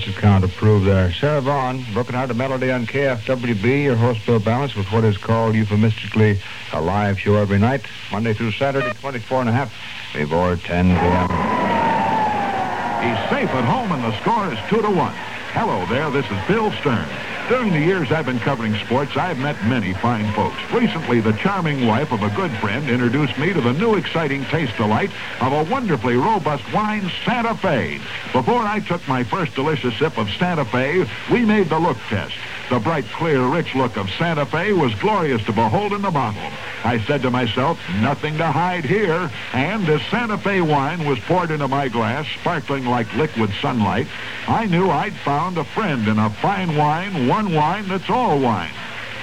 her expense approved there. Sarah Vaughan, Broken Hearted Melody on KFWB, your host Bill Balance with what is called euphemistically a live show every night, Monday through Saturday, 24 and a half, before 10 p.m. He's safe at home, and the score is two to one. Hello there, this is Bill Stern. During the years I've been covering sports, I've met many fine folks. Recently, the charming wife of a good friend introduced me to the new exciting taste delight of a wonderfully robust wine, Santa Fe. Before I took my first delicious sip of Santa Fe, we made the look test. The bright, clear, rich look of Santa Fe was glorious to behold in the bottle. I said to myself, nothing to hide here. And as Santa Fe wine was poured into my glass, sparkling like liquid sunlight, I knew I'd found a friend in a fine wine, one wine that's all wine.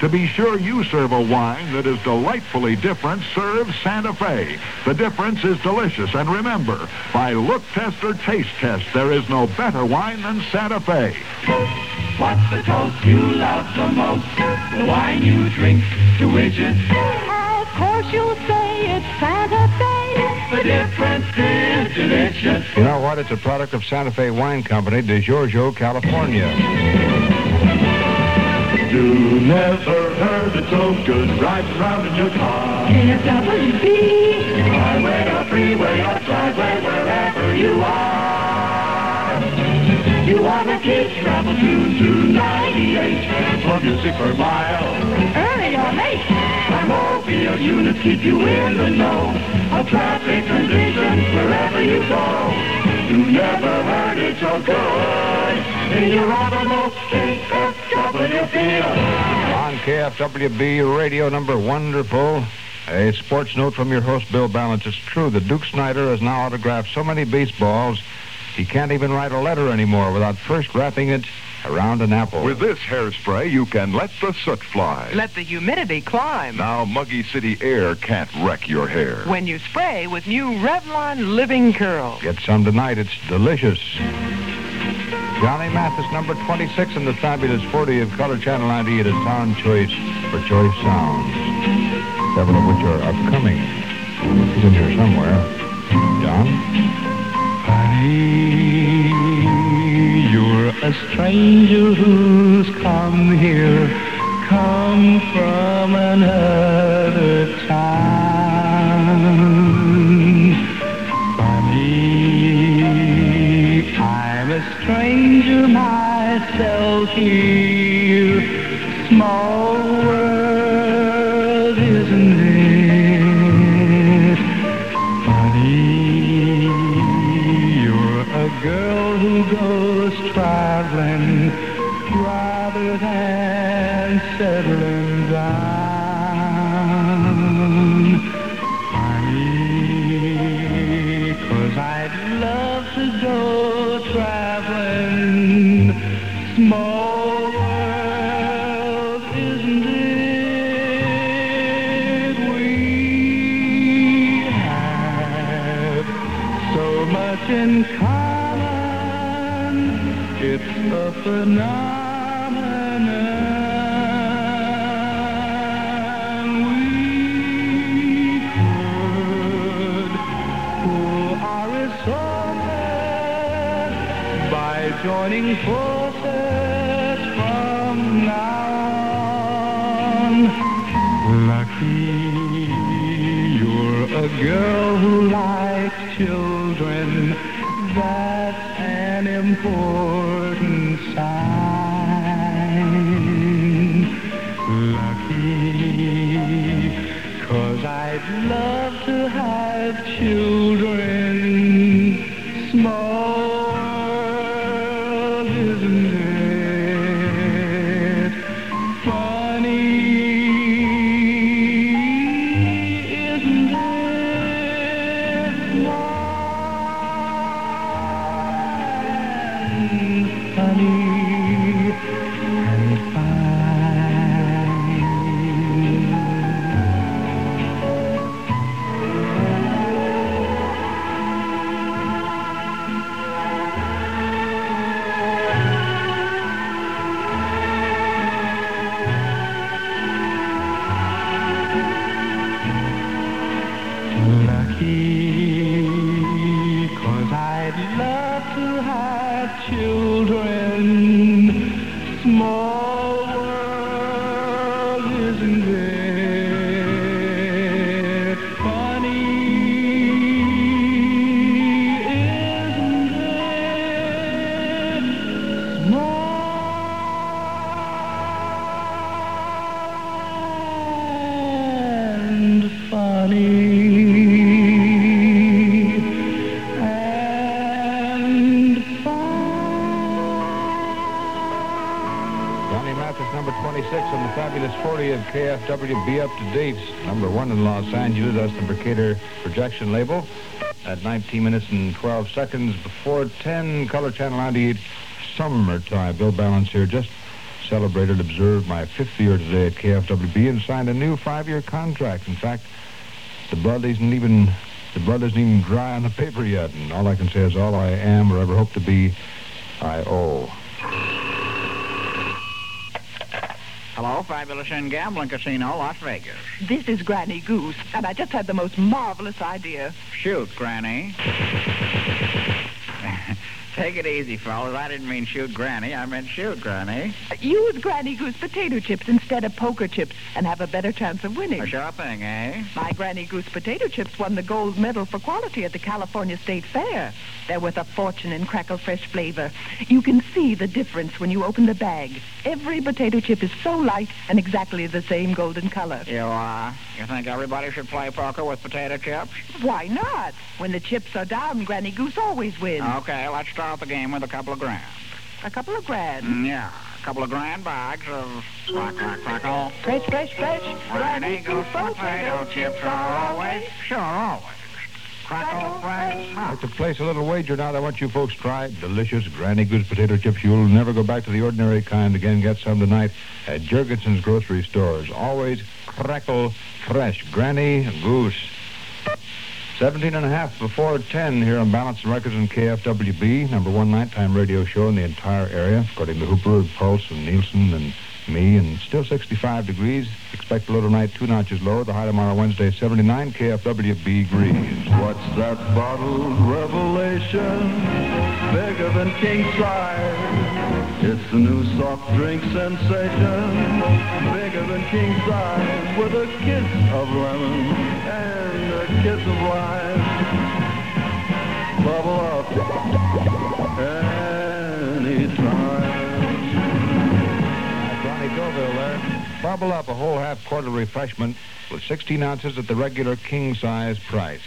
To be sure you serve a wine that is delightfully different, serve Santa Fe. The difference is delicious. And remember, by look test or taste test, there is no better wine than Santa Fe. What's the toast you love the most? The wine you drink, to which it, Of course you'll say it's Santa Fe. the difference is delicious. You know what? It's a product of Santa Fe Wine Company, Di Giorgio, California. You never heard it so good riding around in your car. KFWB. Highway or freeway or driveway, wherever you are. You want to kids travel to 298 for music per mile. Early or late. Our mobile units keep you in the know of traffic conditions wherever you go. You never heard it so good in your automobile. On KFWB radio number wonderful. A sports note from your host, Bill Balance. It's true that Duke Snider has now autographed so many baseballs, he can't even write a letter anymore without first wrapping it around an apple. With this hairspray, you can let the soot fly. Let the humidity climb. Now, muggy city air can't wreck your hair. When you spray with new Revlon Living Curl. Get some tonight. It's delicious. Johnny Mathis, number 26 in the fabulous 40 of Color Channel 90 at his Sound Choice for Choice Sounds. Several of which are upcoming. He's in here somewhere. John? Honey, you're a stranger who's come here, come from another town. Funny, I'm a stranger myself here. Small joining forces KFW. Be up to date. Number one in Los Angeles. That's the Mercator projection label. At 19 minutes and 12 seconds before 10, Color Channel 98, summertime. Bill Balance here. Just celebrated, observed my fifth year today at KFWB and signed a new five-year contract. In fact, the blood isn't even the blood isn't even dry on the paper yet, and all I can say is all I am or ever hope to be, I owe. Gambling Casino, Las Vegas. This is Granny Goose, and I just had the most marvelous idea. Shoot, Granny. Take it easy, fellas. I didn't mean shoot Granny. I meant shoot Granny. Use Granny Goose potato chips instead of poker chips and have a better chance of winning. A sure thing, eh? My Granny Goose potato chips won the gold medal for quality at the California State Fair. They're worth a fortune in crackle fresh flavor. You can see the difference when you open the bag. Every potato chip is so light and exactly the same golden color. You, uh, you think everybody should play poker with potato chips? Why not? When the chips are down, Granny Goose always wins. Okay, let's start the game with a couple of grand. A couple of grand. Mm, yeah, a couple of grand bags of crack, crack, crackle. Fresh, fresh, fresh. Granny Goose potato chips are always, sure, always. Crackle, fresh, I'd like to place a little wager now that I want you folks to try delicious Granny Goose potato chips. You'll never go back to the ordinary kind again. Get some tonight at Jurgensen's grocery stores. Always crackle fresh Granny Goose. 17 and a half before 10 here on Balance and Records and KFWB, number one nighttime radio show in the entire area, according to Hooper, and Pulse, and Nielsen, and me, and still 65 degrees. Expect a tonight, two notches lower. The high tomorrow, Wednesday, 79 KFWB Grease. What's that bottled revelation? Bigger than king size. It's the new soft drink sensation. Bigger than king size. With a kiss of lemon kiss of. Bubble up anytime. Ronnie Doville there. Bubble up a whole half quarter refreshment with 16 ounces at the regular king size price.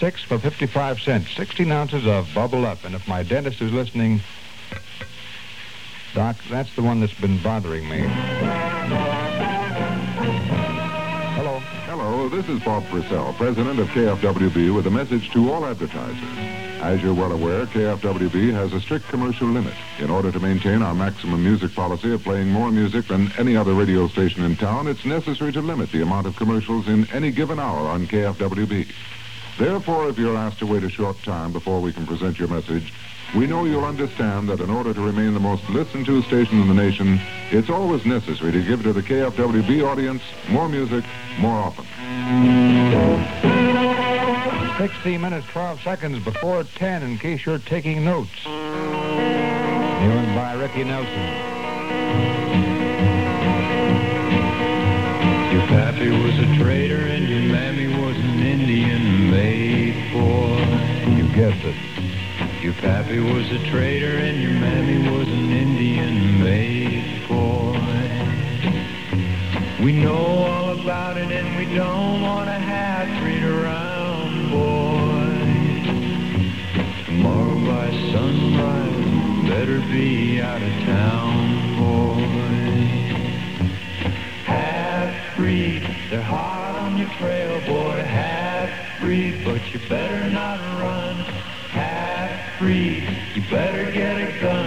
Six for 55 cents. 16 ounces of Bubble Up. And if my dentist is listening, Doc, that's the one that's been bothering me. This is Bob Purcell, president of KFWB, with a message to all advertisers. As you're well aware, KFWB has a strict commercial limit. In order to maintain our maximum music policy of playing more music than any other radio station in town, it's necessary to limit the amount of commercials in any given hour on KFWB. Therefore, if you're asked to wait a short time before we can present your message, we know you'll understand that in order to remain the most listened to station in the nation, it's always necessary to give to the KFWB audience more music more often. 60 minutes, 12 seconds before 10 in case you're taking notes. New one by Ricky Nelson. Your pappy was a trader and your mammy was an Indian maid boy. You guessed it. Your pappy was a trader and your mammy was an Indian maid boy. We know all about it and we don't want to have treat around, boy. Tomorrow by sunrise, better be out of town, boy. Half breed, they're hot on your trail, boy. Half breed, but you better not run. Breed, you better get a gun,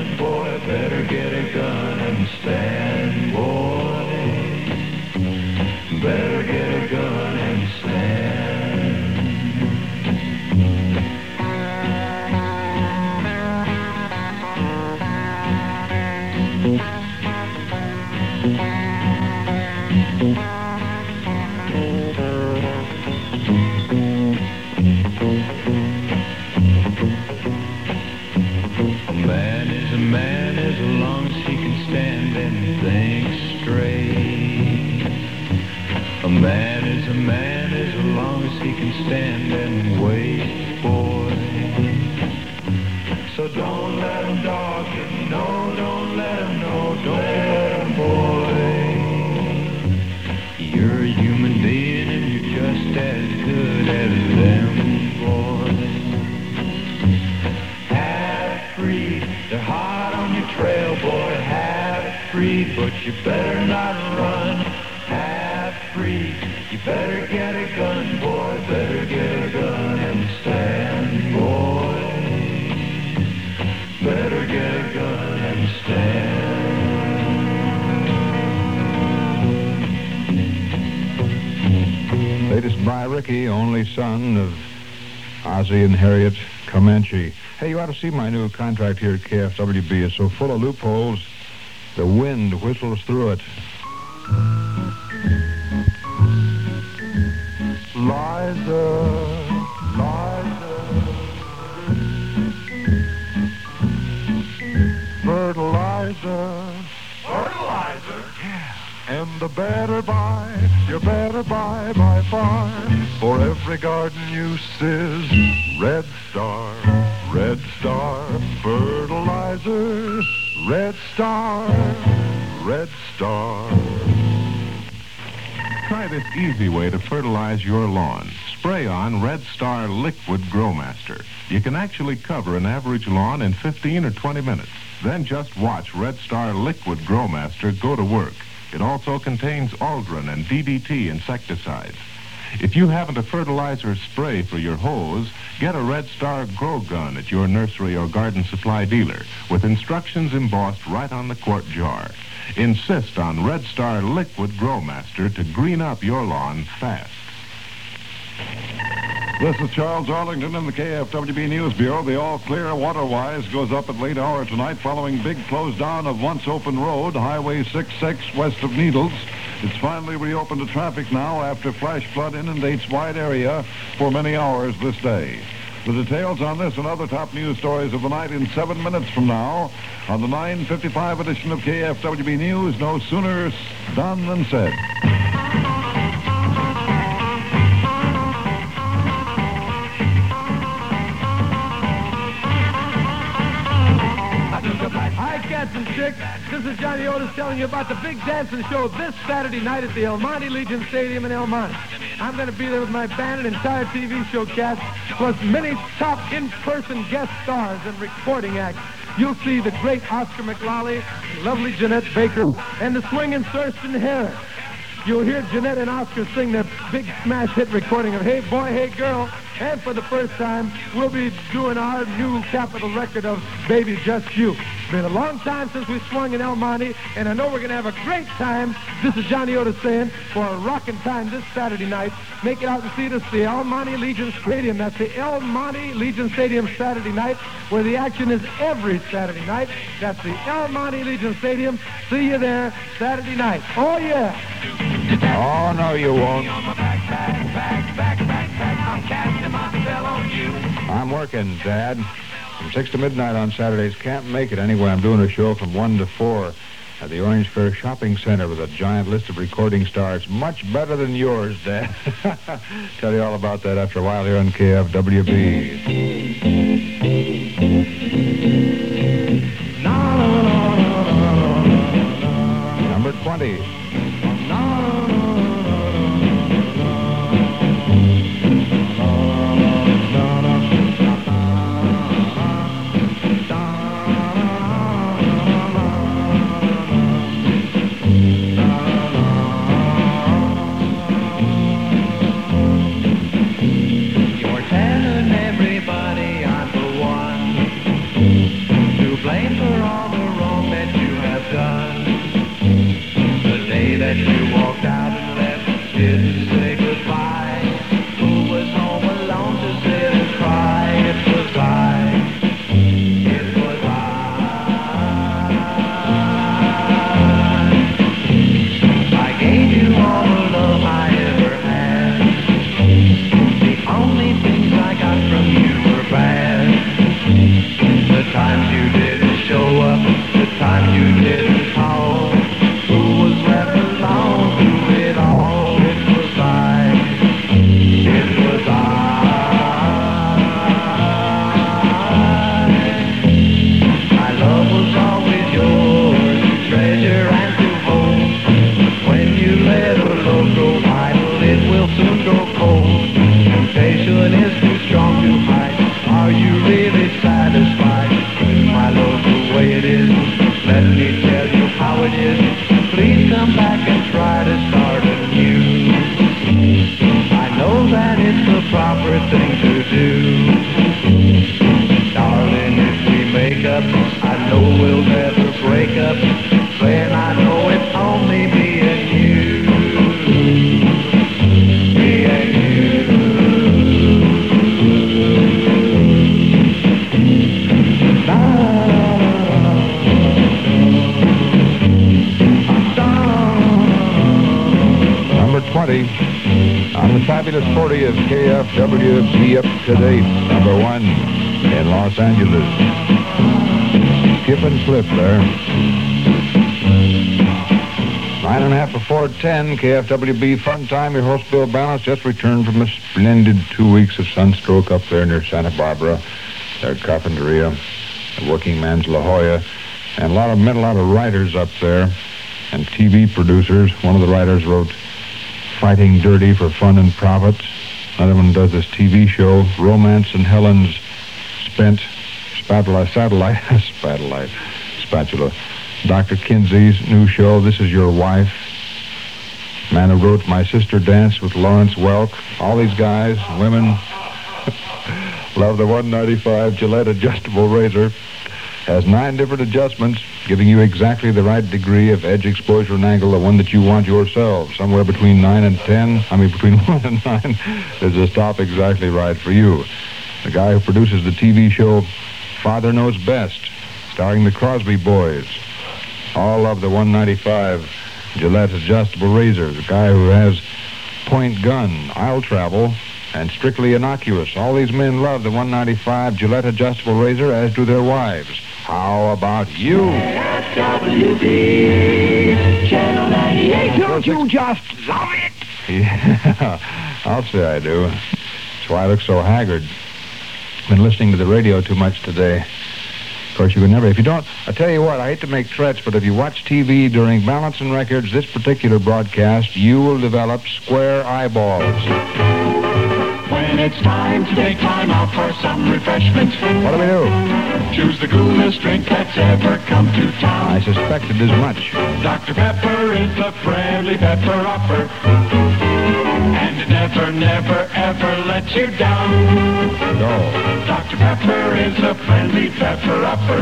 better not run. Have free. You better get a gun, boy. Better get a gun and stand, boy. Better get a gun and stand. Latest by Ricky, only son of Ozzie and Harriet Comanche. Hey, you ought to see my new contract here at KFWB. It's so full of loopholes, the wind whistles through it. Liza, Liza, fertilizer, fertilizer. And the better buy, you better buy by far. For every garden use is Red Star, Red Star, fertilizer, Red Star, Red Star. Try this easy way to fertilize your lawn. Spray on Red Star Liquid Growmaster. You can actually cover an average lawn in 15 or 20 minutes. Then just watch Red Star Liquid Growmaster go to work. It also contains Aldrin and DDT insecticides. If you haven't a fertilizer spray for your hose, get a Red Star Grow Gun at your nursery or garden supply dealer with instructions embossed right on the quart jar. Insist on Red Star Liquid Growmaster to green up your lawn fast. This is Charles Arlington in the KFWB News Bureau. The all clear water-wise goes up at late hour tonight following big close down of once open road, Highway 66 west of Needles. It's finally reopened to traffic now after flash flood inundates wide area for many hours this day. The details on this and other top news stories of the night in seven minutes from now on the 9.55 edition of KFWB News. No sooner done than said. Cats. This is Johnny Otis telling you about the big dancing show this Saturday night at the El Monte Legion Stadium in El Monte. I'm going to be there with my band and entire TV show cast, plus many top in-person guest stars and recording acts. You'll see the great Oscar McLollie, lovely Jeanette Baker, and the swinging Thurston Harris. You'll hear Jeanette and Oscar sing their big smash hit recording of Hey Boy, Hey Girl. And for the first time, we'll be doing our new Capitol record of Baby Just You. It's been a long time since we swung in El Monte, and I know we're going to have a great time. This is Johnny Otis saying, for a rocking time this Saturday night. Make it out and see us at the El Monte Legion Stadium. That's the El Monte Legion Stadium Saturday night, where the action is every Saturday night. That's the El Monte Legion Stadium. See you there Saturday night. Oh, yeah. Oh, no, you won't. I'm working, Dad. From 6 to midnight on Saturdays. Can't make it anyway. I'm doing a show from 1 to 4 at the Orange Fair Shopping Center with a giant list of recording stars. Much better than yours, Dad. Tell you all about that after a while here on KFWB. Number 20. Fabulous 40 of KFWB up to date. Number one in Los Angeles. Skip and flip there. Nine and a half before 10, KFWB Fun Time. Your host, Bill Balance, just returned from a splendid two weeks of sunstroke up there near Santa Barbara. Their Carpinteria, the working man's La Jolla, and a lot of met a lot of writers up there and TV producers. One of the writers wrote Fighting Dirty for Fun and Profit. Another one does this TV show, Romance and Helen's Spent Spatula Satellite, Spatulite, Spatula. Dr. Kinsey's new show, This Is Your Wife. Man who wrote My Sister Danced with Lawrence Welk. All these guys, women, love the 195 Gillette adjustable razor. Has nine different adjustments, giving you exactly the right degree of edge exposure and angle, the one that you want yourself. Somewhere between nine and ten, I mean between one and nine, is a stop exactly right for you. The guy who produces the TV show Father Knows Best, starring the Crosby Boys. All love the 195 Gillette adjustable razor. The guy who has point gun, I'll travel, and strictly innocuous. All these men love the 195 Gillette adjustable razor, as do their wives. How about you? WB Channel 98. Don't you just love it? Yeah, I'll say I do. That's why I look so haggard. Been listening to the radio too much today. Of course, you can never. If you don't, I tell you what. I hate to make threats, but if you watch TV during Balance and Records, this particular broadcast, you will develop square eyeballs. It's time to take time out for some refreshment, What do we do? choose the coolest drink that's ever come to town. I suspected as much. Dr. Pepper is the friendly pepper offer. And it never, never, ever lets you down. Go. Dr. Pepper is a friendly pepper offer.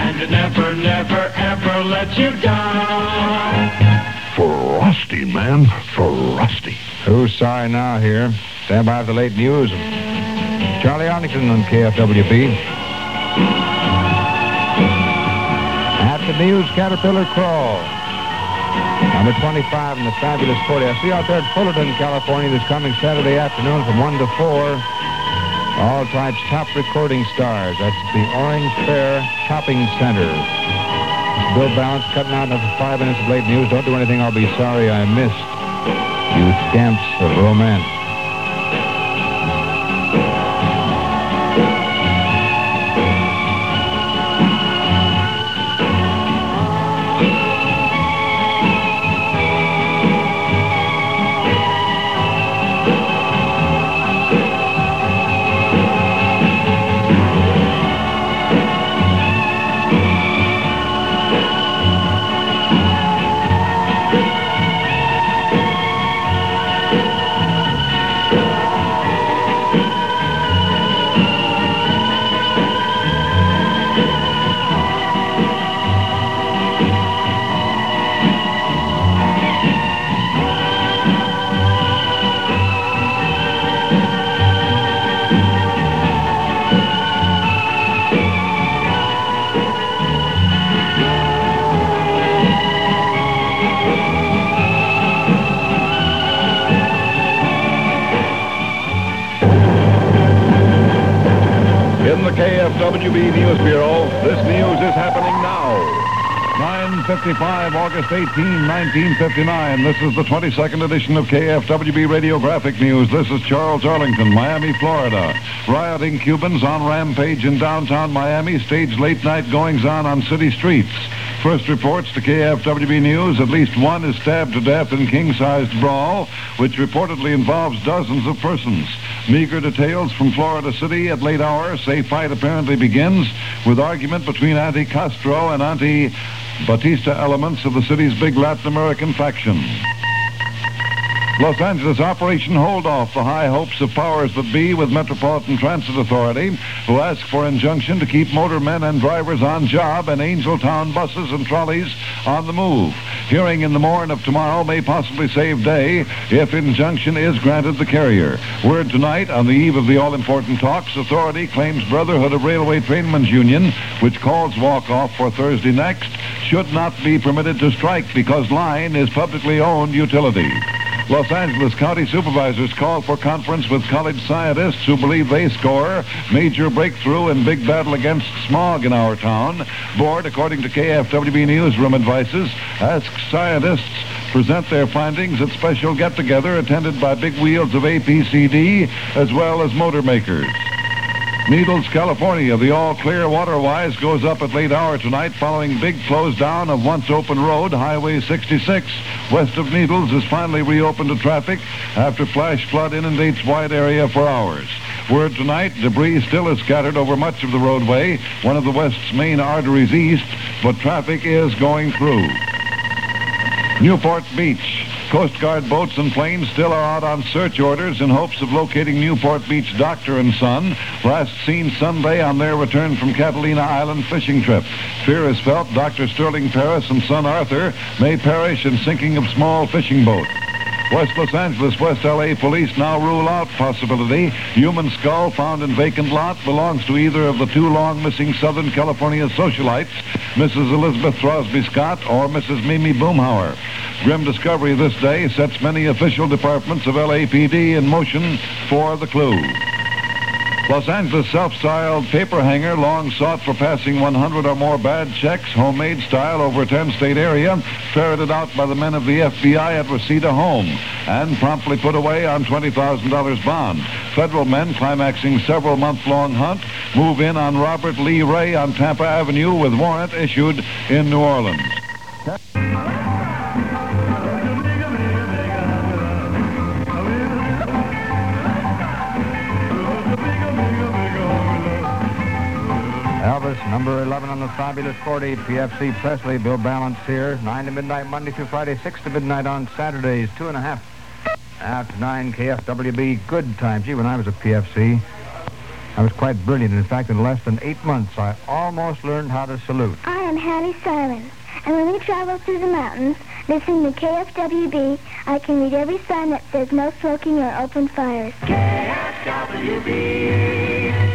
And it never, never, ever lets you down. Frosty, man. Frosty. Who's sorry now here? Stand by for the late news. Charlie Arlington on KFWB. At the news, Caterpillar Crawl. Number 25 in the fabulous 40. I see out there at Fullerton, California, this coming Saturday afternoon from 1 to 4. All types top recording stars. That's the Orange Fair Shopping Center. Bill Balance cutting out another five minutes of late news. Don't do anything I'll be sorry I missed. You scamps of romance. KFWB News Bureau, this news is happening now. 955, August 18, 1959. This is the 22nd edition of KFWB Radiographic News. This is Charles Arlington, Miami, Florida. Rioting Cubans on rampage in downtown Miami stage late night goings on on city streets. First reports to KFWB News, at least one is stabbed to death in king-sized brawl, which reportedly involves dozens of persons. Meager details from Florida City at late hour say fight apparently begins with argument between anti-Castro and anti-Batista elements of the city's big Latin American faction. Los Angeles Operation Hold Off the high hopes of powers that be with Metropolitan Transit Authority, who ask for injunction to keep motormen and drivers on job and Angel Town buses and trolleys on the move. Hearing in the morning of tomorrow may possibly save day if injunction is granted the carrier. Word tonight on the eve of the all-important talks, authority claims Brotherhood of Railway Trainmen's Union, which calls walk-off for Thursday next, should not be permitted to strike because line is publicly owned utility. Los Angeles County supervisors call for conference with college scientists who believe they score major breakthrough in big battle against smog in our town. Board, according to KFWB Newsroom advices, asks scientists present their findings at special get-together attended by big wheels of APCD as well as motor makers. Needles, California. The all clear water-wise goes up at late hour tonight following big close down of once open road, Highway 66. West of Needles is finally reopened to traffic after flash flood inundates wide area for hours. Word tonight, debris still is scattered over much of the roadway, one of the West's main arteries east, but traffic is going through. Newport Beach. Coast Guard boats and planes still are out on search orders in hopes of locating Newport Beach doctor and son, last seen Sunday on their return from Catalina Island fishing trip. Fear is felt Dr. Sterling Paris and son Arthur may perish in sinking of small fishing boat. West Los Angeles, West LA police now rule out possibility. Human skull found in vacant lot belongs to either of the two long missing Southern California socialites, Mrs. Elizabeth Throsby Scott or Mrs. Mimi Boomhower. Grim discovery this day sets many official departments of LAPD in motion for the clue. Los Angeles self-styled paper hanger, long sought for passing 100 or more bad checks, homemade style over a 10-state area, ferreted out by the men of the FBI at Reseda Home, and promptly put away on $20,000 bond. Federal men climaxing several month-long hunt move in on Robert Lee Ray on Tampa Avenue with warrant issued in New Orleans. Number 11 on the fabulous 40, PFC Presley, Bill Balance here, 9 to midnight Monday through Friday, 6 to midnight on Saturdays, 2 and a half. After 9, KFWB, good time. Gee, when I was a PFC, I was quite brilliant. In fact, in less than eight months, I almost learned how to salute. I am Hattie Simons, and when we travel through the mountains, listening to KFWB, I can read every sign that says no smoking or open fires. KFWB,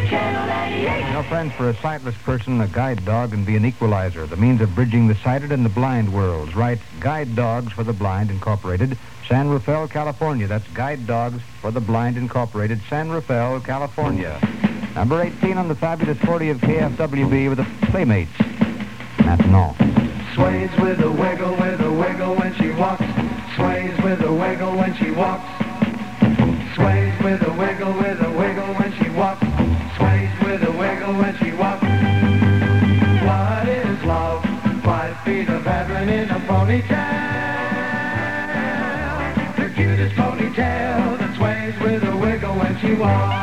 Channel You know, friends, for a sightless person, a guide dog can be an equalizer, the means of bridging the sighted and the blind worlds. Right, Guide Dogs for the Blind Incorporated, San Rafael, California. That's Guide Dogs for the Blind Incorporated, San Rafael, California. Number 18 on the fabulous 40 of KFWB with the Playmates. Maintenant. Sways with a wiggle, with a wiggle when she walks. Sways with a wiggle when she walks. Sways with a wiggle, with a wiggle when she walks. Sways with a wiggle when she walks. What is love? Five feet of heaven in a ponytail. The cutest ponytail that sways with a wiggle when she walks.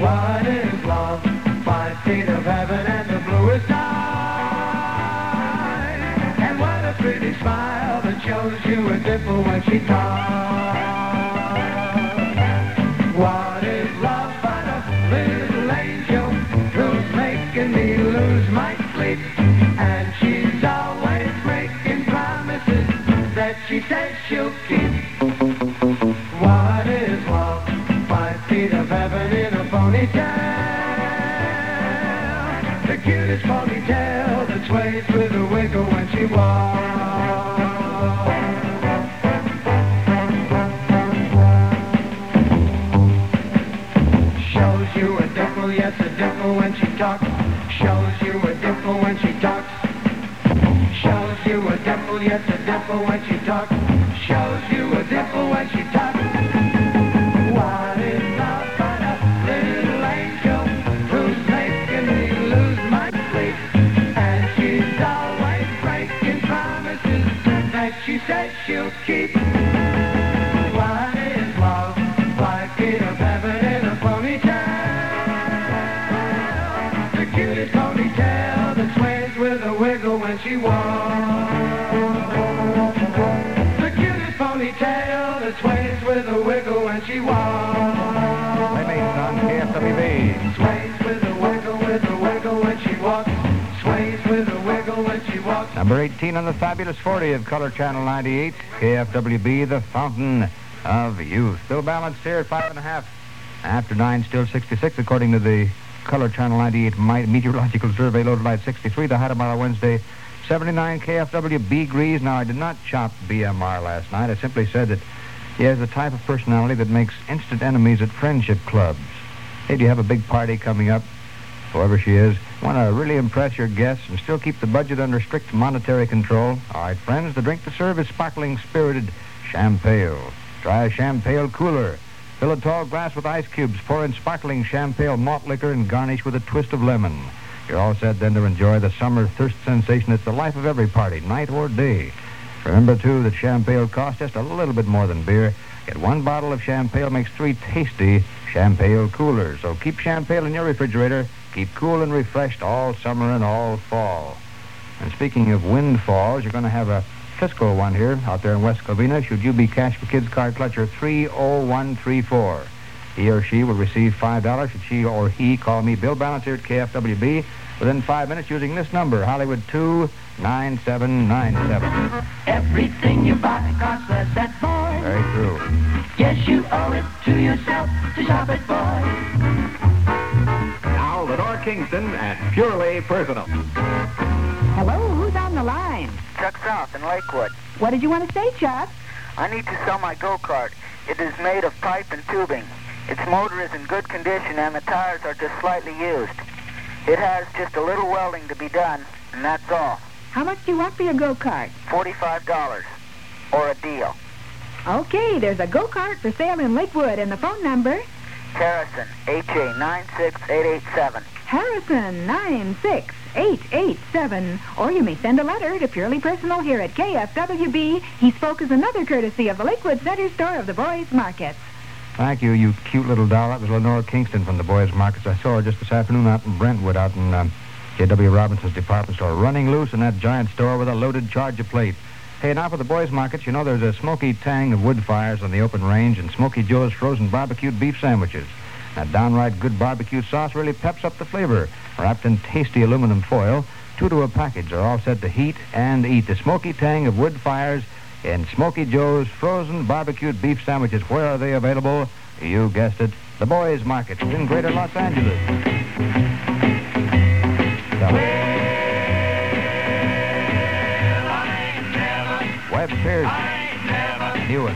What is love? Five feet of heaven smile that shows you a dimple when she talks. You a dimple, yes, a dimple when she talks. Shows you a dimple when she talks. She walks. Playmates on KFWB. Sways with a wiggle, with a wiggle when she walks. Sways with a wiggle when she walks. Number 18 on the fabulous 40 of Color Channel 98, KFWB, the fountain of youth. Still balanced here at five and a half. After nine, still 66, according to the Color Channel 98 meteorological survey. Low light 63. The high tomorrow Wednesday, 79 KFW B Grease. Now, I did not chop BMR last night. I simply said that he has the type of personality that makes instant enemies at friendship clubs. Hey, do you have a big party coming up? Whoever she is, want to really impress your guests and still keep the budget under strict monetary control? All right, friends, the drink to serve is sparkling spirited champagne. Try a champagne cooler. Fill a tall glass with ice cubes, pour in sparkling champagne malt liquor, and garnish with a twist of lemon. You're all set then to enjoy the summer thirst sensation that's the life of every party, night or day. Remember, too, that champagne costs just a little bit more than beer. Yet one bottle of champagne makes three tasty champagne coolers. So keep champagne in your refrigerator. Keep cool and refreshed all summer and all fall. And speaking of windfalls, you're going to have a fiscal one here out there in West Covina. Should you be Cash for Kids card clutcher 30134. He or she will receive $5 should she or he call me Bill Balance here at KFWB within five minutes using this number, Hollywood 29797. Everything you buy costs less at Boyd. Very true. Yes, you owe it to yourself to shop at Boyd. Now, Lenore Kingston and Purely Personal. Hello, who's on the line? Chuck South in Lakewood. What did you want to say, Chuck? I need to sell my go-kart. It is made of pipe and tubing. Its motor is in good condition and the tires are just slightly used. It has just a little welding to be done, and that's all. How much do you want for your go-kart? $45 or a deal. Okay, there's a go-kart for sale in Lakewood, and the phone number? Harrison, HA 96887. Harrison 96887. Or you may send a letter to Purely Personal here at KFWB. He spoke as another courtesy of the Lakewood Center store of the Boys Market. Thank you, you cute little doll. That was Lenore Kingston from the Boys Markets. I saw her just this afternoon out in Brentwood, out in um, J.W. Robinson's department store, running loose in that giant store with a loaded charger plate. Hey, now for the Boys Markets, you know there's a smoky tang of wood fires on the open range and Smoky Joe's frozen barbecued beef sandwiches. That downright good barbecue sauce really peps up the flavor. Wrapped in tasty aluminum foil, two to a package are all set to heat and eat. The smoky tang of wood fires in Smoky Joe's frozen barbecued beef sandwiches. Where are they available? You guessed it. The Boys Market in Greater Los Angeles. Webb Pierce. Hewitt.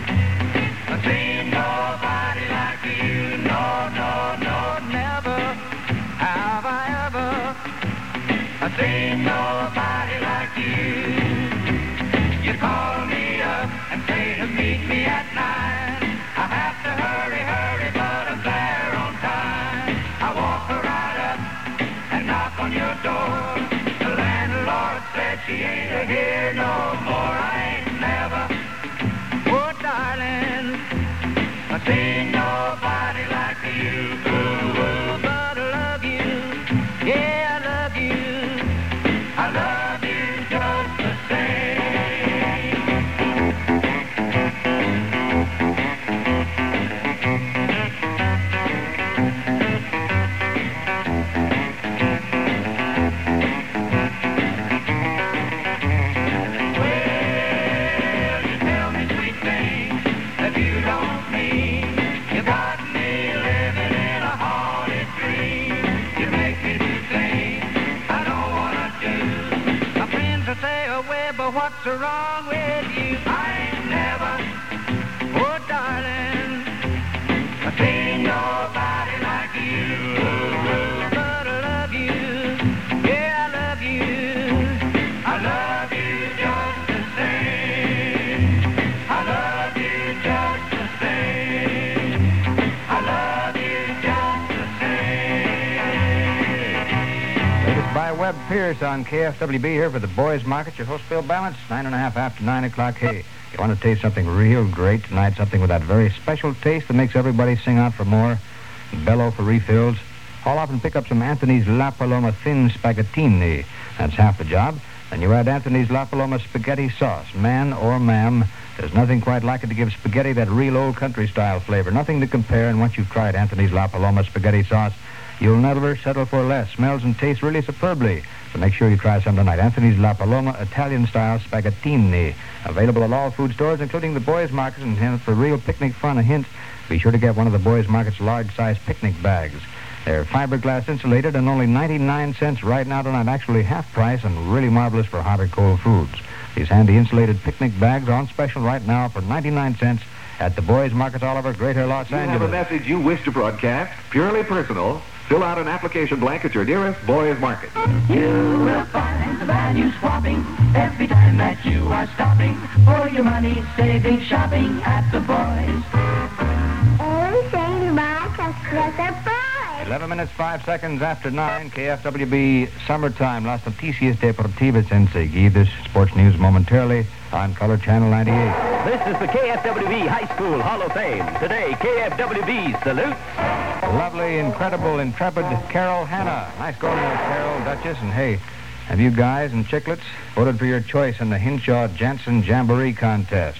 seen nobody like you. No, no, no, never have I ever I seen nobody like you. You call say to on KFWB here for the Boys Market. Your host, Bill Balance, nine and a half after nine o'clock. Hey, you want to taste something real great tonight, something with that very special taste that makes everybody sing out for more, bellow for refills? Haul off and pick up some Anthony's La Paloma Thin Spaghettini. That's half the job. Then you add Anthony's La Paloma Spaghetti Sauce. Man or ma'am, There's nothing quite like it to give spaghetti that real old country style flavor. Nothing to compare. And once you've tried Anthony's La Paloma spaghetti sauce, you'll never settle for less. Smells and tastes really superbly. So make sure you try some tonight. Anthony's La Paloma Italian style spaghettini. Available at all food stores, including the boys' markets. And for real picnic fun, a hint, be sure to get one of the boys' market's large size picnic bags. They're fiberglass insulated and only 99 cents right now tonight. Actually half price and really marvelous for hot or cold foods. These handy insulated picnic bags are on special right now for 99 cents at the Boys Markets all over Greater Los You have a Angeles. message you wish to broadcast, purely personal. Fill out an application blank at your nearest Boys Market. You will find the value swapping every time that you are stopping for your money saving shopping at the boys. Everything about a clever boy. 11 minutes, 5 seconds after 9, KFWB Summertime. Las Noticias Deportivas enseguida. This sports news momentarily on Color Channel 98. This is the KFWB High School Hall of Fame. Today, KFWB salutes. Lovely, incredible, intrepid Carol Hanna. Nice going there, Carol, Duchess. And hey, have you guys and chicklets voted for your choice in the Hinshaw Jantzen Jamboree Contest?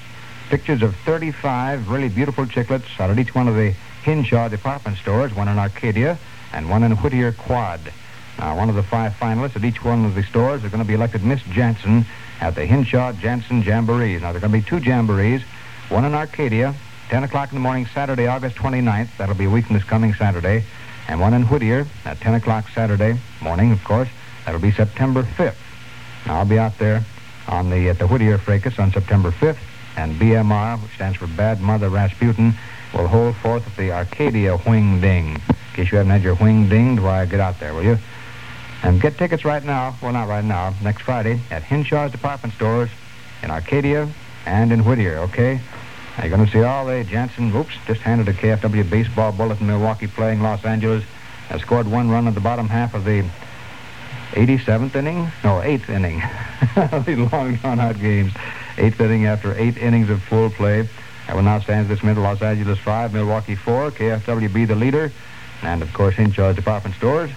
Pictures of 35 really beautiful chicklets out at each one of the Hinshaw department stores, one in Arcadia and one in Whittier Quad. Now, one of the five finalists at each one of the stores are going to be elected Miss Jantzen at the Hinshaw Jantzen Jamborees. Now, there are going to be two jamborees, one in Arcadia, 10 o'clock in the morning, Saturday, August 29th. That'll be a week from this coming Saturday. And one in Whittier at 10 o'clock Saturday morning, of course. That'll be September 5th. Now, I'll be out there on the at the Whittier fracas on September 5th, and BMR, which stands for Bad Mother Rasputin, will hold forth at the Arcadia Wing Ding. In case you haven't had your wing dinged, why, get out there, will you? And get tickets right now, well, not right now, next Friday at Hinshaw's department stores in Arcadia and in Whittier, okay? You're going to see all the Jantzen, oops, just handed a KFW baseball bulletin, Milwaukee playing Los Angeles. Has scored one run in the bottom half of the 87th inning? No, 8th inning. the long drawn-out games. 8th inning after 8 innings of full play. That one now stands this minute, Los Angeles 5, Milwaukee 4, KFWB the leader. And, of course, Hinshaw's department stores,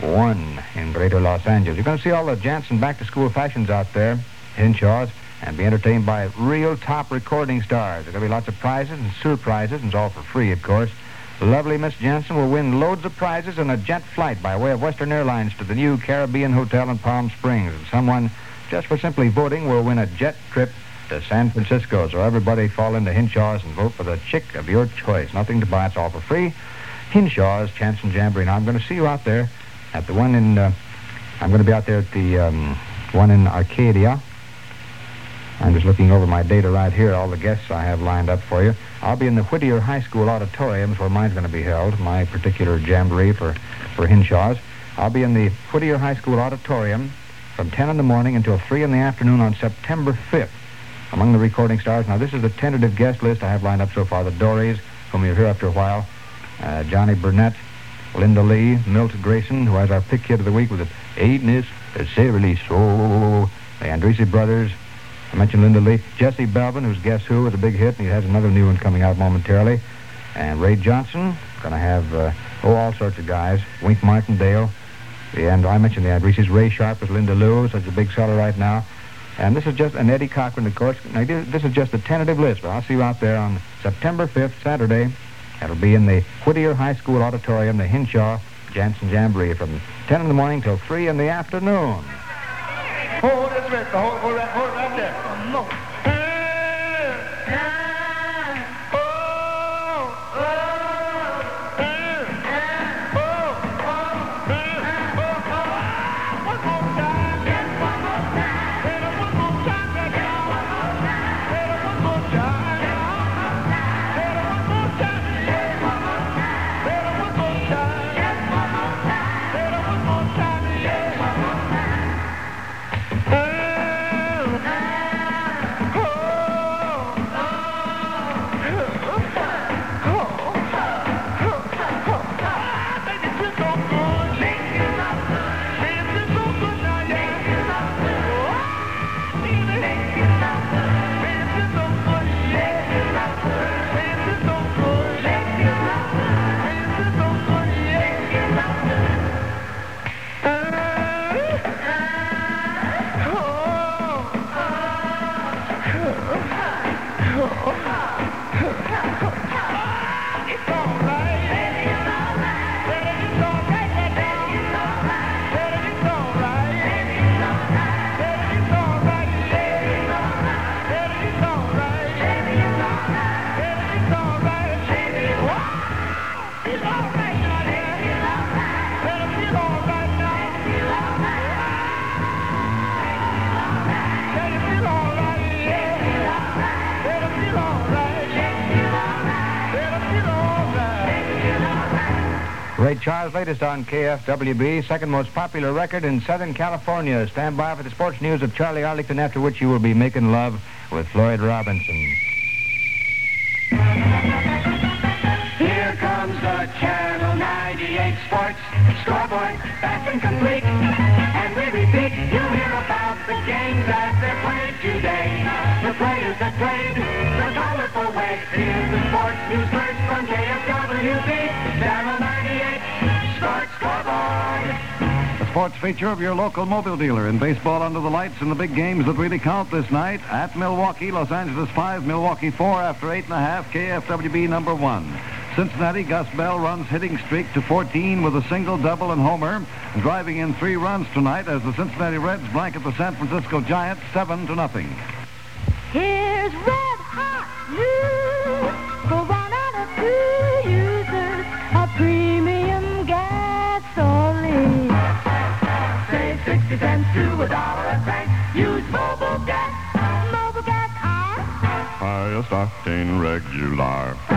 1 in Greater Los Angeles. You're going to see all the Jantzen back-to-school fashions out there, Hinshaw's, and be entertained by real top recording stars. There's going to be lots of prizes and surprises, and it's all for free, of course. Lovely Miss Jantzen will win loads of prizes and a jet flight by way of Western Airlines to the new Caribbean Hotel in Palm Springs. And someone, just for simply voting, will win a jet trip to San Francisco. So everybody fall into Hinshaw's and vote for the chick of your choice. Nothing to buy, it's all for free. Hinshaw's Jantzen Jamboree. Now, I'm going to see you out there at the one in, uh, I'm going to be out there at the um, one in Arcadia. I'm just looking over my data right here, all the guests I have lined up for you. I'll be in the Whittier High School auditoriums where mine's going to be held, my particular jamboree for, for Hinshaw's. I'll be in the Whittier High School auditorium from 10 in the morning until 3 in the afternoon on September 5th. Among the recording stars, now this is the tentative guest list I have lined up so far. The Dories, whom you'll hear after a while, uh, Johnny Burnette, Linda Lee, Milt Grayson, who has our pick kid of the week with it. Aidness, Sarah So, the Andresi brothers, I mentioned Linda Lee. Jesse Belvin, who's Guess Who a big hit, and he has another new one coming out momentarily. And Ray Johnson, going to have, uh, oh, all sorts of guys. Wink Martindale. The, and I mentioned the Andreses. Ray Sharpe with Linda Lu, such a big seller right now. And this is just, and Eddie Cochran, of course. Now, this is just a tentative list, but I'll see you out there on September 5th, Saturday. That'll be in the Whittier High School Auditorium, the Hinshaw Jantzen Jamboree, from 10 in the morning till 3 in the afternoon. Hold this right, hold, hold, Charles, latest on KFWB, second most popular record in Southern California. Stand by for the sports news of Charlie Arlington, after which you will be making love with Floyd Robinson. Here comes the Channel 98 Sports Scoreboard, fast and complete. And we repeat, you hear about the games as they're played today. The players that played the. Sports news first from KFWB. Channel 98 Sports Scoreboard. Sports feature of your local Mobil dealer in baseball under the lights and the big games that really count this night at Milwaukee, Los Angeles 5, Milwaukee 4 after 8.5, KFWB number 1. Cincinnati, Gus Bell runs hitting streak to 14 with a single, double, and homer, driving in three runs tonight as the Cincinnati Reds blanket the San Francisco Giants 7 to nothing. Here's red hot news for one out of two users of premium gasoline. Save 60 cents to a dollar a tank. Use Mobil gas. Mobil gas are Highest octane regular.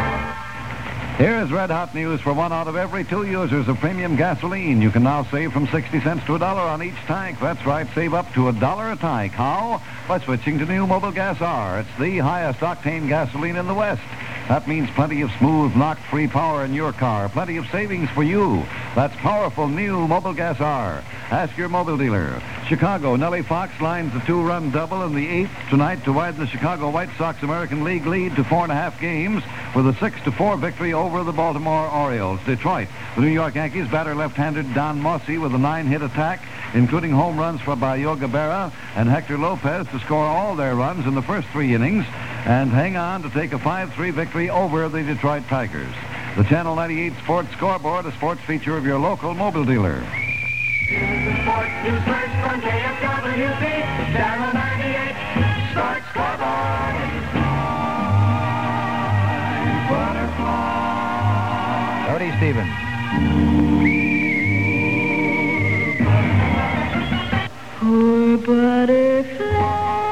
Here is red hot news for one out of every two users of premium gasoline. You can now save from 60 cents to a dollar on each tank. That's right, save up to a dollar a tank. How? By switching to new Mobil Gas R. It's the highest octane gasoline in the West. That means plenty of smooth, knock-free power in your car. Plenty of savings for you. That's powerful new Mobil Gas R. Ask your Mobil dealer. Chicago, Nellie Fox lines the two-run double in the eighth tonight to widen the Chicago White Sox American League lead to four and a half games with a six to four victory over the Baltimore Orioles. Detroit, the New York Yankees batter left-handed Don Mossi with a nine-hit attack, including home runs for Bayoga Berra and Hector Lopez to score all their runs in the first three innings and hang on to take a 5-3 victory over the Detroit Tigers. The Channel 98 Sports Scoreboard, a sports feature of your local Mobil dealer. Here's the news first from KFWB. Channel 98 Sports Scoreboard. Cody Stevens. poor butterfly.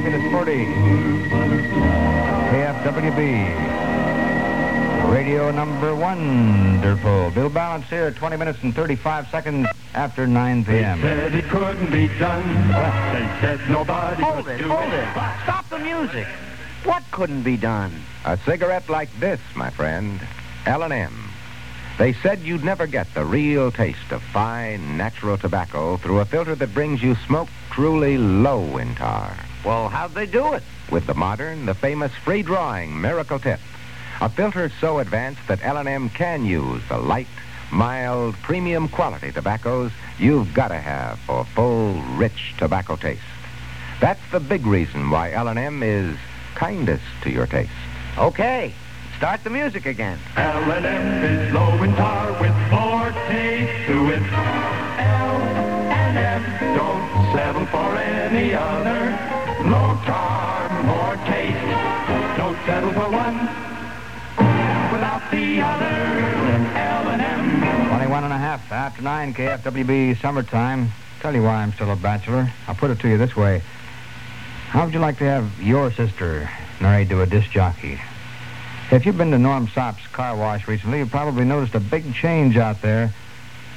37 on 40. KFWB. Radio number 1. wonderful. Bill Balance here, 20 minutes and 35 seconds after 9 p.m. They said it couldn't be done. They said nobody Hold could it, do hold it. Stop the music. What couldn't be done? A cigarette like this, my friend. L&M. They said you'd never get the real taste of fine, natural tobacco through a filter that brings you smoke truly low in tar. Well, how'd they do it? With the modern, the famous free-drawing Miracle Tip. A filter so advanced that L&M can use the light, mild, premium quality tobaccos you've got to have for full, rich tobacco taste. That's the big reason why L&M is kindest to your taste. Okay, start the music again. L&M is low in tar with more taste to it. L&M, don't settle for any other. Low tar, more taste. Don't settle for one without the other. L&M. 21 and a half after 9 KFWB summertime. Tell you why I'm still a bachelor. I'll put it to you this way. How would you like to have your sister married to a disc jockey? If you've been to Norm Sopp's car wash recently, you've probably noticed a big change out there.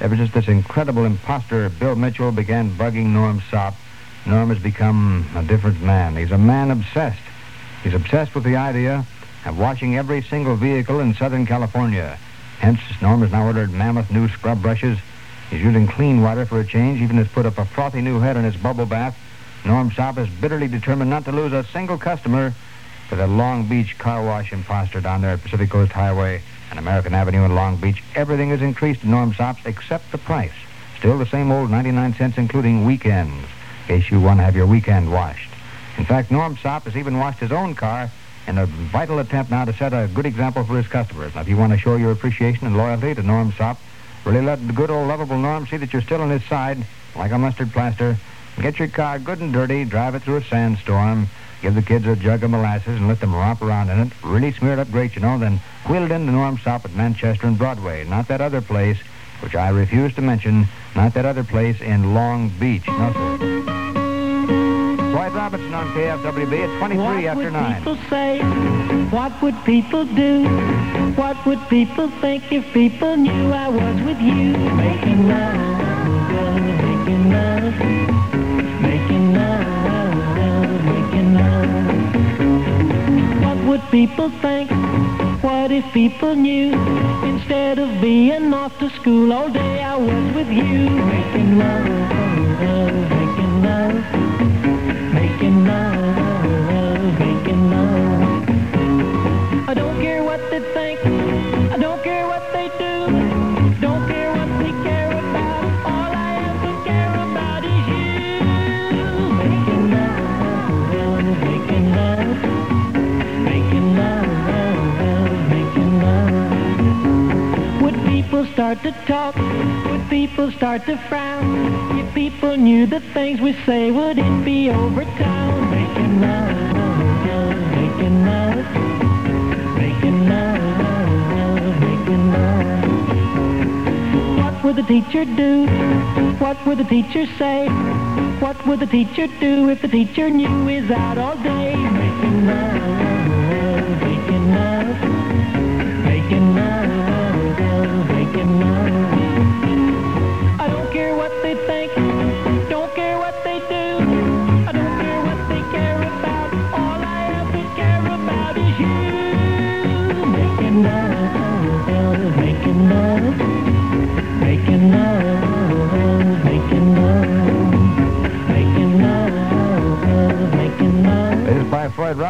Ever since this incredible imposter Bill Mitchell began bugging Norm Sopp, Norm has become a different man. He's a man obsessed. He's obsessed with the idea of washing every single vehicle in Southern California. Hence, Norm has now ordered mammoth new scrub brushes. He's using clean water for a change, even has put up a frothy new head in his bubble bath. Norm Sopp is bitterly determined not to lose a single customer to the Long Beach car wash imposter down there at Pacific Coast Highway and American Avenue in Long Beach. Everything has increased in Norm Sopp's except the price. Still the same old 99 cents, including weekends, in case you want to have your weekend washed. In fact, Norm Sopp has even washed his own car in a vital attempt now to set a good example for his customers. Now, if you want to show your appreciation and loyalty to Norm Sopp, really let the good old lovable Norm see that you're still on his side, like a mustard plaster. Get your car good and dirty, drive it through a sandstorm, give the kids a jug of molasses and let them romp around in it. Really smear it up great, you know, then wheel it into Norm Sopp at Manchester and Broadway. Not that other place, which I refuse to mention, not that other place in Long Beach. No, sir. Floyd Robinson on KFWB at 23 what after would 9. people say? What would people do? What would people think if people knew I was with you? Making love, making love, making love, making love. What would people think? What if people knew? Instead of being off to school all day, I was with you. Making love, making love, making love, making love. I don't care what they think. I don't care what they do. Don't care what they care about. All I ever care about is you. Making love, making love, making love, making love. Would people start to talk? People start to frown? If people knew the things we say, would it be over town? Making love, making love. Making love, making love. What would the teacher do? What would the teacher say? What would the teacher do if the teacher knew he's out all day? Making love, making love, making love,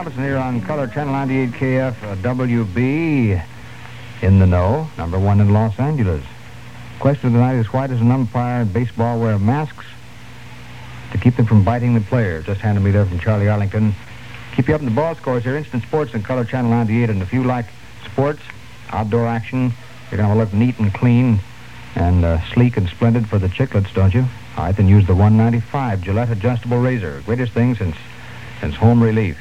Floyd here on Color Channel 98 KF uh, WB in the know, number one in Los Angeles. Question of the night is why does an umpire in baseball wear masks? To keep them from biting the player. Just handed me there from Charlie Arlington. Keep you up in the ball scores here. Instant Sports and Color Channel 98. And if you like sports, outdoor action, you're going to look neat and clean and uh, sleek and splendid for the chicklets, don't you? All right, then use the 195 Gillette adjustable razor. Greatest thing since, since home relief.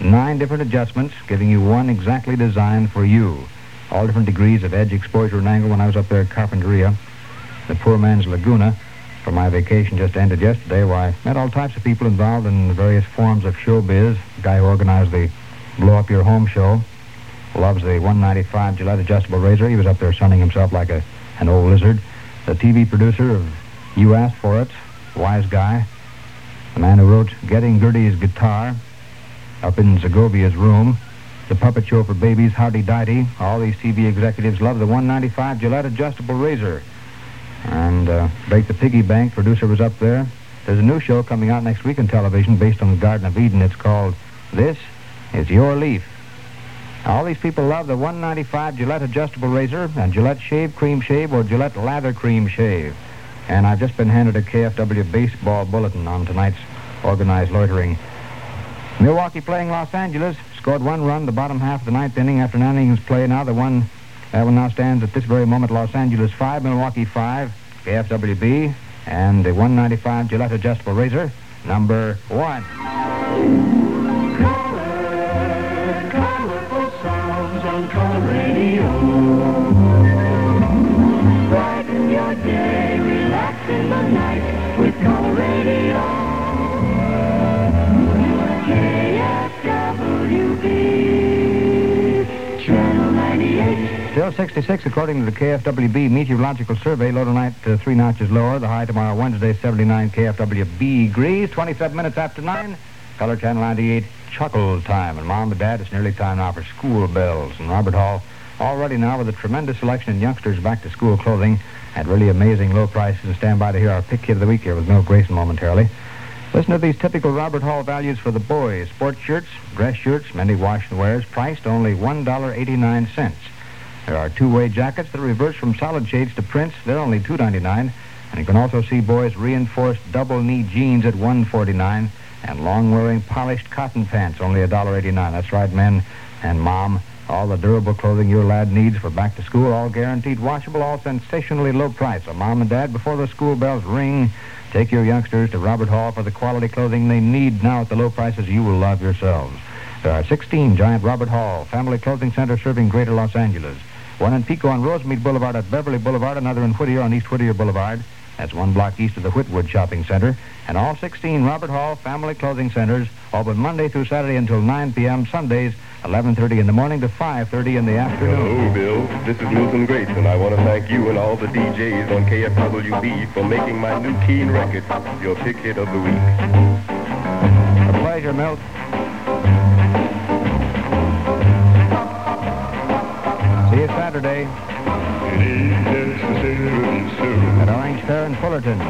Nine different adjustments, giving you one exactly designed for you. All different degrees of edge, exposure, and angle when I was up there at Carpinteria, the poor man's Laguna. For my vacation just ended yesterday, why, I met all types of people involved in various forms of showbiz. The guy who organized the Blow Up Your Home show loves the 195 Gillette adjustable razor. He was up there sunning himself like a, an old lizard. The TV producer of You Asked For It, wise guy. The man who wrote Getting Gertie's Guitar. Up in Zagovia's room. The puppet show for babies, Howdy Dighty. All these TV executives love the 195 Gillette adjustable razor. And uh, Break the Piggy Bank producer was up there. There's a new show coming out next week on television based on the Garden of Eden. It's called This Is Your Leaf. All these people love the 195 Gillette adjustable razor and Gillette Shave Cream Shave or Gillette Lather Cream Shave. And I've just been handed a KFW baseball bulletin on tonight's organized loitering. Milwaukee playing Los Angeles scored one run the bottom half of the ninth inning after nine innings play. Now the one that one now stands at this very moment Los Angeles five, Milwaukee five, KFWB, and the 195 Gillette adjustable razor number one. 66 according to the KFWB Meteorological Survey. Low tonight uh, three notches lower. The high tomorrow Wednesday 79 KFWB degrees. 27 minutes after 9. Color Channel 98 chuckle time. And Mom and Dad, it's nearly time now for school bells. And Robert Hall already now with a tremendous selection in youngsters back to school clothing at really amazing low prices. And stand by to hear our pick kid of the week here with Milt Grayson momentarily. Listen to these typical Robert Hall values for the boys. Sports shirts, dress shirts, many wash and wears, priced only $1.89. There are two-way jackets that reverse from solid shades to prints. They're only $2.99. And you can also see boys' reinforced double-knee jeans at $1.49 and long-wearing polished cotton pants, only $1.89. That's right, men and mom. All the durable clothing your lad needs for back to school, all guaranteed washable, all sensationally low price. So mom and dad, before the school bells ring, take your youngsters to Robert Hall for the quality clothing they need now at the low prices you will love yourselves. There are 16 giant Robert Hall family clothing centers serving greater Los Angeles. One in Pico on Rosemead Boulevard at Beverly Boulevard, another in Whittier on East Whittier Boulevard. That's one block east of the Whittwood Shopping Center. And all 16 Robert Hall family clothing centers open Monday through Saturday until 9 p.m. Sundays, 11.30 in the morning to 5.30 in the afternoon. Hello, Bill. This is Milton Grayson. I want to thank you and all the DJs on KFWB for making my new Keen record your pick hit of the week. A pleasure, Milt. You Saturday at Orange Fair in Fullerton.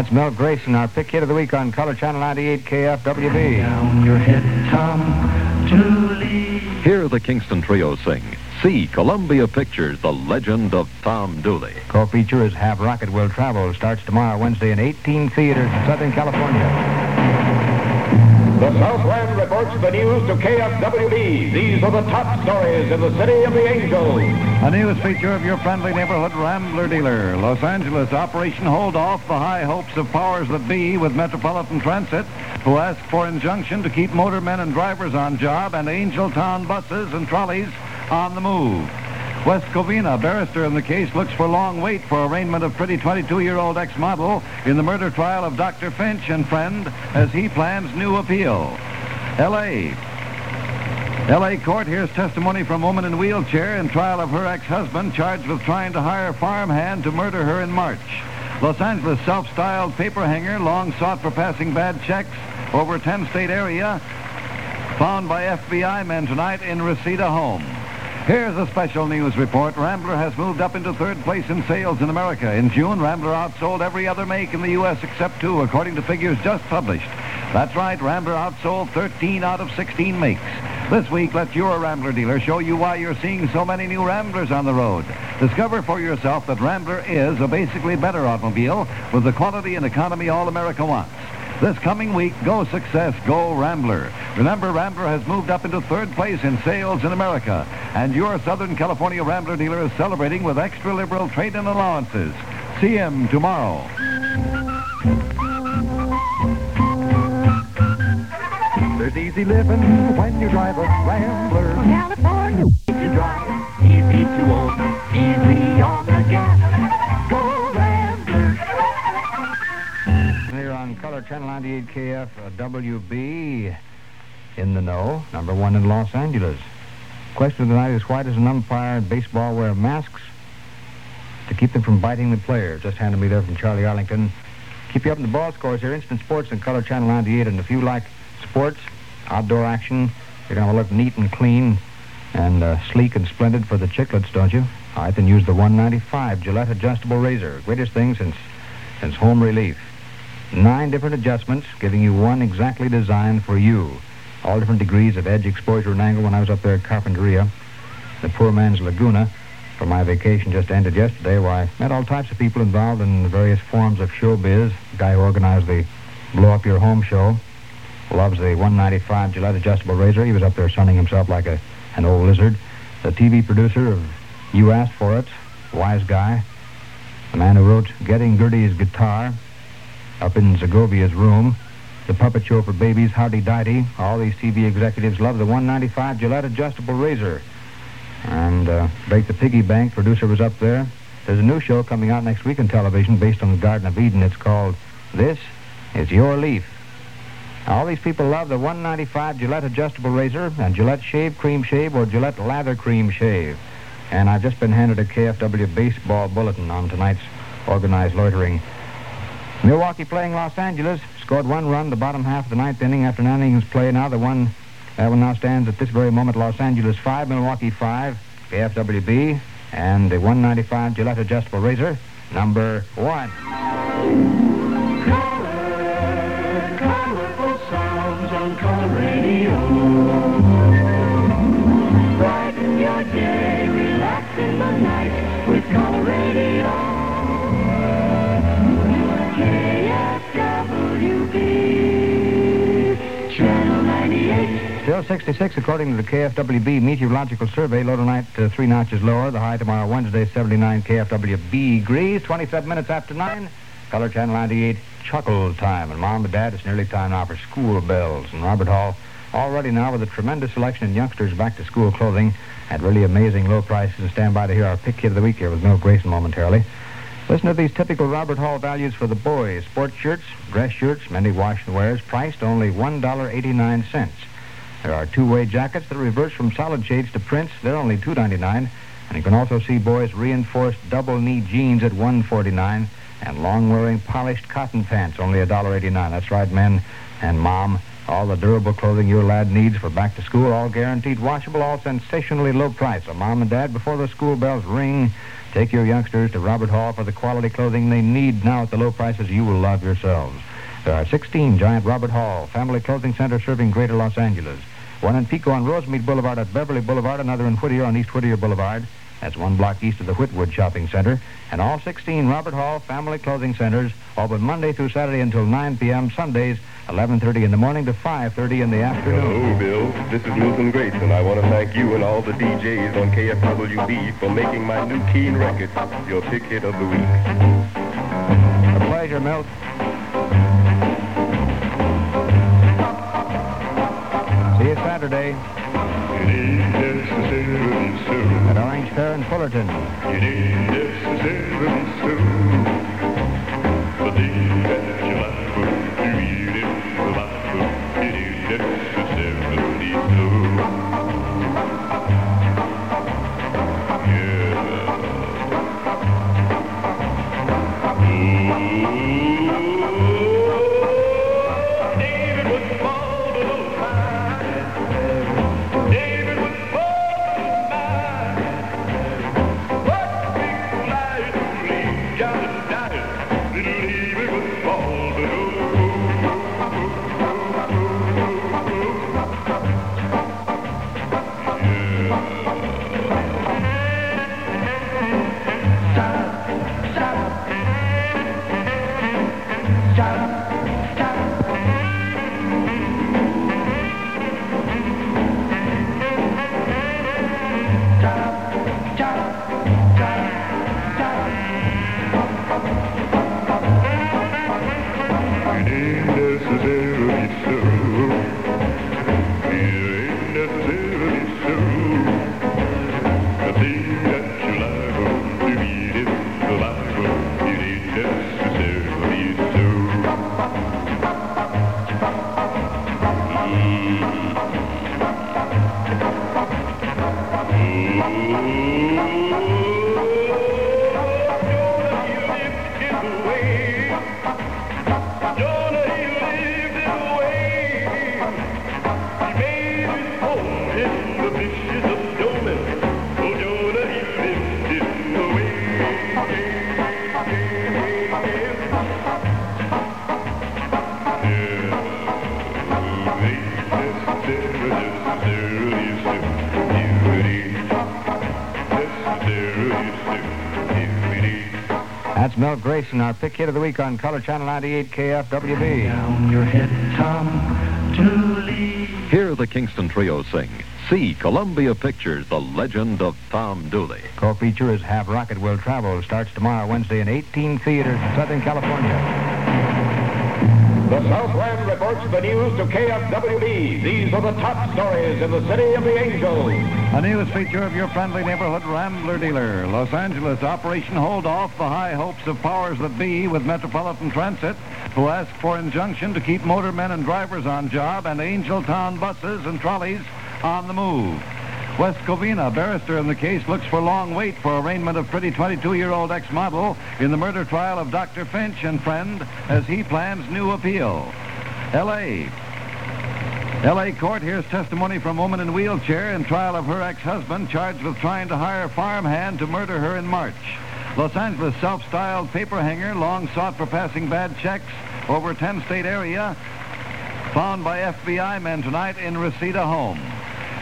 That's Mel Grayson, our pick hit of the week on Color Channel 98 KFWB. Down your head, Tom Dooley. Hear the Kingston Trio sing. See Columbia Pictures, The Legend of Tom Dooley. Co-feature is Have Rocket Will Travel. Starts tomorrow, Wednesday in 18 theaters in Southern California. The Southland reports the news to KFWB. These are the top stories in the City of the Angels. A news feature of your friendly neighborhood Rambler dealer. Los Angeles Operation Hold Off the high hopes of powers that be with Metropolitan Transit, who ask for injunction to keep motormen and drivers on job and Angel Town buses and trolleys on the move. West Covina, barrister in the case, looks for long wait for arraignment of pretty 22-year-old ex-model in the murder trial of Dr. Finch and friend as he plans new appeal. L.A. L.A. court hears testimony from woman in wheelchair in trial of her ex-husband charged with trying to hire farmhand to murder her in March. Los Angeles self-styled paper hanger, long sought for passing bad checks over a 10-state area, found by FBI men tonight in Reseda home. Here's a special news report. Rambler has moved up into third place in sales in America. In June, Rambler outsold every other make in the U.S. except two, according to figures just published. That's right, Rambler outsold 13 out of 16 makes. This week, let your Rambler dealer show you why you're seeing so many new Ramblers on the road. Discover for yourself that Rambler is a basically better automobile with the quality and economy all America wants. This coming week, go success, go Rambler. Remember, Rambler has moved up into third place in sales in America, and your Southern California Rambler dealer is celebrating with extra liberal trade-in allowances. See him tomorrow. There's easy living when you drive a Rambler. California, You drive easy to own, 98KF uh, WB in the know, number one in Los Angeles. Question tonight is why does an umpire in baseball wear masks? To keep them from biting the player. Just handed me there from Charlie Arlington. Keep you up in the ball scores here. Instant Sports and Color Channel 98. And if you like sports, outdoor action, you're going to look neat and clean and uh, sleek and splendid for the chicklets, don't you? All right, then use the 195 Gillette Adjustable Razor. Greatest thing since, since home relief. Nine different adjustments, giving you one exactly designed for you. All different degrees of edge, exposure, and angle. When I was up there at Carpinteria, the poor man's Laguna, for my vacation just ended yesterday, where I met all types of people involved in various forms of showbiz. The guy who organized the Blow Up Your Home show loves the 195 Gillette adjustable razor. He was up there sunning himself like a, an old lizard. The TV producer of You Asked For It, wise guy. The man who wrote Getting Gertie's Guitar up in Zagovia's room. The puppet show for babies, Howdy Dighty. All these TV executives love the 195 Gillette adjustable razor. And uh, Break the Piggy Bank producer was up there. There's a new show coming out next week on television based on the Garden of Eden. It's called This Is Your Leaf. All these people love the 195 Gillette adjustable razor and Gillette Shave Cream Shave or Gillette Lather Cream Shave. And I've just been handed a KFW baseball bulletin on tonight's organized loitering. Milwaukee playing Los Angeles scored one run the bottom half of the ninth inning after nine innings play. Now the one that one now stands at this very moment Los Angeles five, Milwaukee five, KFWB, and the 195 Gillette adjustable razor number one. 66 according to the KFWB meteorological survey. Low tonight uh, three notches lower. The high tomorrow Wednesday 79 KFWB degrees. 27 minutes after 9. Color Channel 98 chuckle time. And Mom and Dad, it's nearly time now for school bells. And Robert Hall already now with a tremendous selection in youngsters back to school clothing at really amazing low prices. And stand by to hear our pick kid of the week here with Milt Grayson momentarily. Listen to these typical Robert Hall values for the boys. Sports shirts, dress shirts, many wash and wears, priced only $1.89. There are two-way jackets that reverse from solid shades to prints. They're only $2.99. And you can also see boys' reinforced double-knee jeans at $1.49 and long-wearing polished cotton pants, only $1.89. That's right, men and mom. All the durable clothing your lad needs for back to school, all guaranteed washable, all sensationally low price. So mom and dad, before the school bells ring, take your youngsters to Robert Hall for the quality clothing they need now at the low prices you will love yourselves. There are 16 giant Robert Hall family clothing centers serving greater Los Angeles. One in Pico on Rosemead Boulevard at Beverly Boulevard, another in Whittier on East Whittier Boulevard. That's one block east of the Whittwood Shopping Center. And all 16 Robert Hall Family Clothing Centers open Monday through Saturday until 9 p.m. Sundays, 11.30 in the morning to 5.30 in the afternoon. Hello, Bill. This is Milton Grayson, I want to thank you and all the DJs on KFWB for making my new Keen record your pick hit of the week. A pleasure, Milt. You Saturday. At Orange Fair in Fullerton. Mel Grayson, our pick hit of the week on Color Channel 98 KFWB. Down your head, Tom Dooley. Hear the Kingston Trio sing. See Columbia Pictures, The Legend of Tom Dooley. Co-feature is Have Rocket Will Travel. Starts tomorrow, Wednesday in 18 theaters in Southern California. The Southland reports the news to KFWB. These are the top stories in the City of the Angels. A news feature of your friendly neighborhood Rambler dealer. Los Angeles Operation Hold Off the high hopes of powers that be with Metropolitan Transit, who ask for injunction to keep motormen and drivers on job and Angel Town buses and trolleys on the move. West Covina, barrister in the case, looks for long wait for arraignment of pretty 22-year-old ex-model in the murder trial of Dr. Finch and friend as he plans new appeal. L.A. L.A. court hears testimony from woman in wheelchair in trial of her ex-husband charged with trying to hire farmhand to murder her in March. Los Angeles self-styled paper hanger, long sought for passing bad checks over 10-state area, found by FBI men tonight in Reseda home.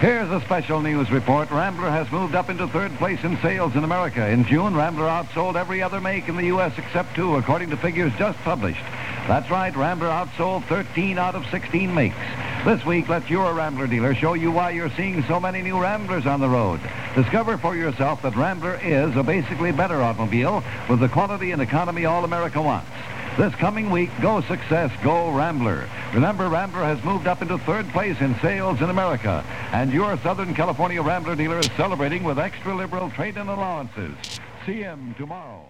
Here's a special news report. Rambler has moved up into third place in sales in America. In June, Rambler outsold every other make in the U.S. except two, according to figures just published. That's right, Rambler outsold 13 out of 16 makes. This week, let your Rambler dealer show you why you're seeing so many new Ramblers on the road. Discover for yourself that Rambler is a basically better automobile with the quality and economy all America wants. This coming week, go success, go Rambler. Remember, Rambler has moved up into third place in sales in America, and your Southern California Rambler dealer is celebrating with extra liberal trade-in allowances. See him tomorrow.